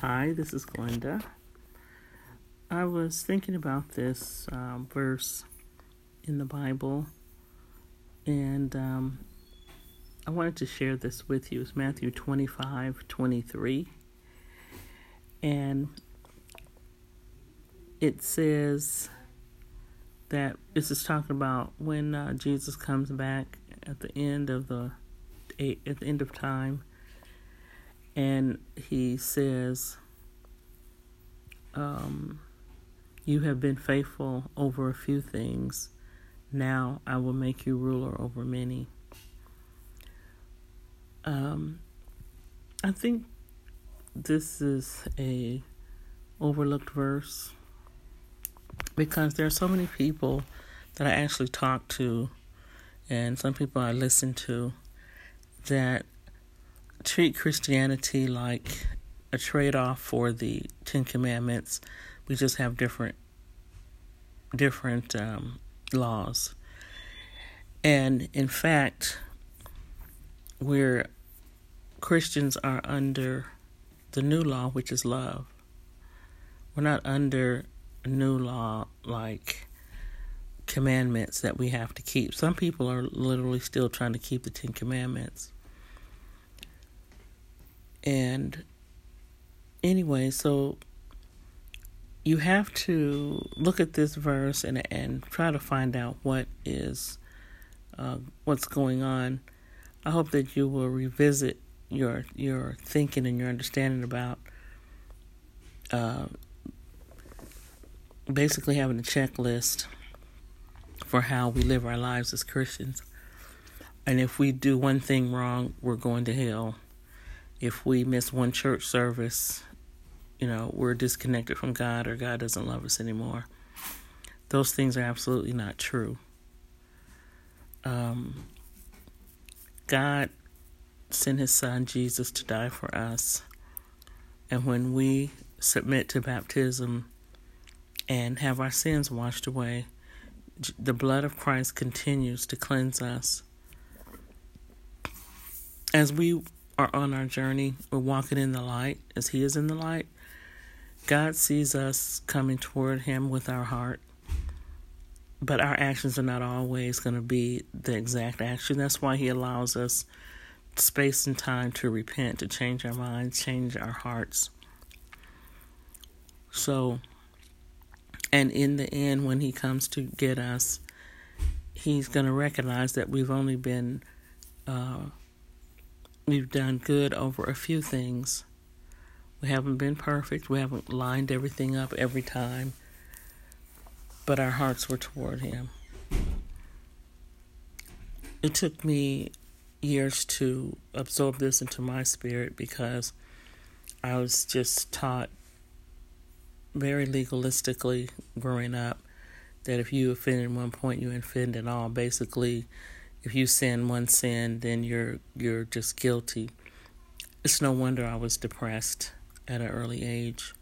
Hi, this is Glenda. I was thinking about this um, verse in the Bible, and um, I wanted to share this with you. It's Matthew 25 23. And it says that this is talking about when uh, Jesus comes back at the end of the at the end of time and he says, um, You have been faithful over a few things. Now I will make you ruler over many. Um, I think this is a overlooked verse because there are so many people that I actually talk to and some people I listen to that treat Christianity like a trade off for the Ten Commandments. We just have different different um, laws, and in fact, we're Christians are under the new law, which is love. We're not under new law like commandments that we have to keep. Some people are literally still trying to keep the Ten Commandments. And anyway, so you have to look at this verse and and try to find out what is uh, what's going on. I hope that you will revisit your your thinking and your understanding about uh, basically having a checklist for how we live our lives as Christians. And if we do one thing wrong, we're going to hell if we miss one church service, you know, we're disconnected from God or God doesn't love us anymore. Those things are absolutely not true. Um, God sent his son Jesus to die for us. And when we submit to baptism and have our sins washed away, the blood of Christ continues to cleanse us. As we are on our journey, we're walking in the light as He is in the light. God sees us coming toward Him with our heart, but our actions are not always going to be the exact action. That's why He allows us space and time to repent, to change our minds, change our hearts. So, and in the end, when He comes to get us, He's going to recognize that we've only been. Uh, We've done good over a few things. We haven't been perfect. We haven't lined everything up every time. But our hearts were toward Him. It took me years to absorb this into my spirit because I was just taught very legalistically growing up that if you offend at one point, you offend at all. Basically, if you sin one sin, then you're you're just guilty. It's no wonder I was depressed at an early age.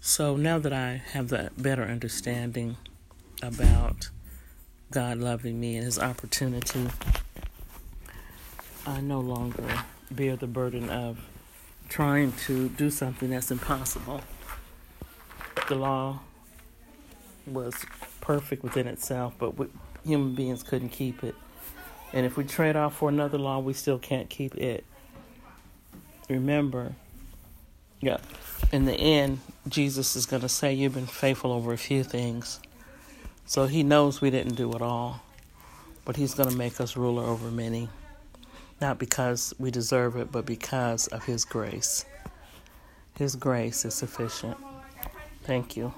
So now that I have the better understanding about God loving me and His opportunity, I no longer bear the burden of trying to do something that's impossible. The law was perfect within itself, but human beings couldn't keep it. And if we trade off for another law, we still can't keep it. Remember, yeah, in the end, Jesus is going to say, You've been faithful over a few things. So he knows we didn't do it all, but he's going to make us ruler over many. Not because we deserve it, but because of his grace. His grace is sufficient. Thank you.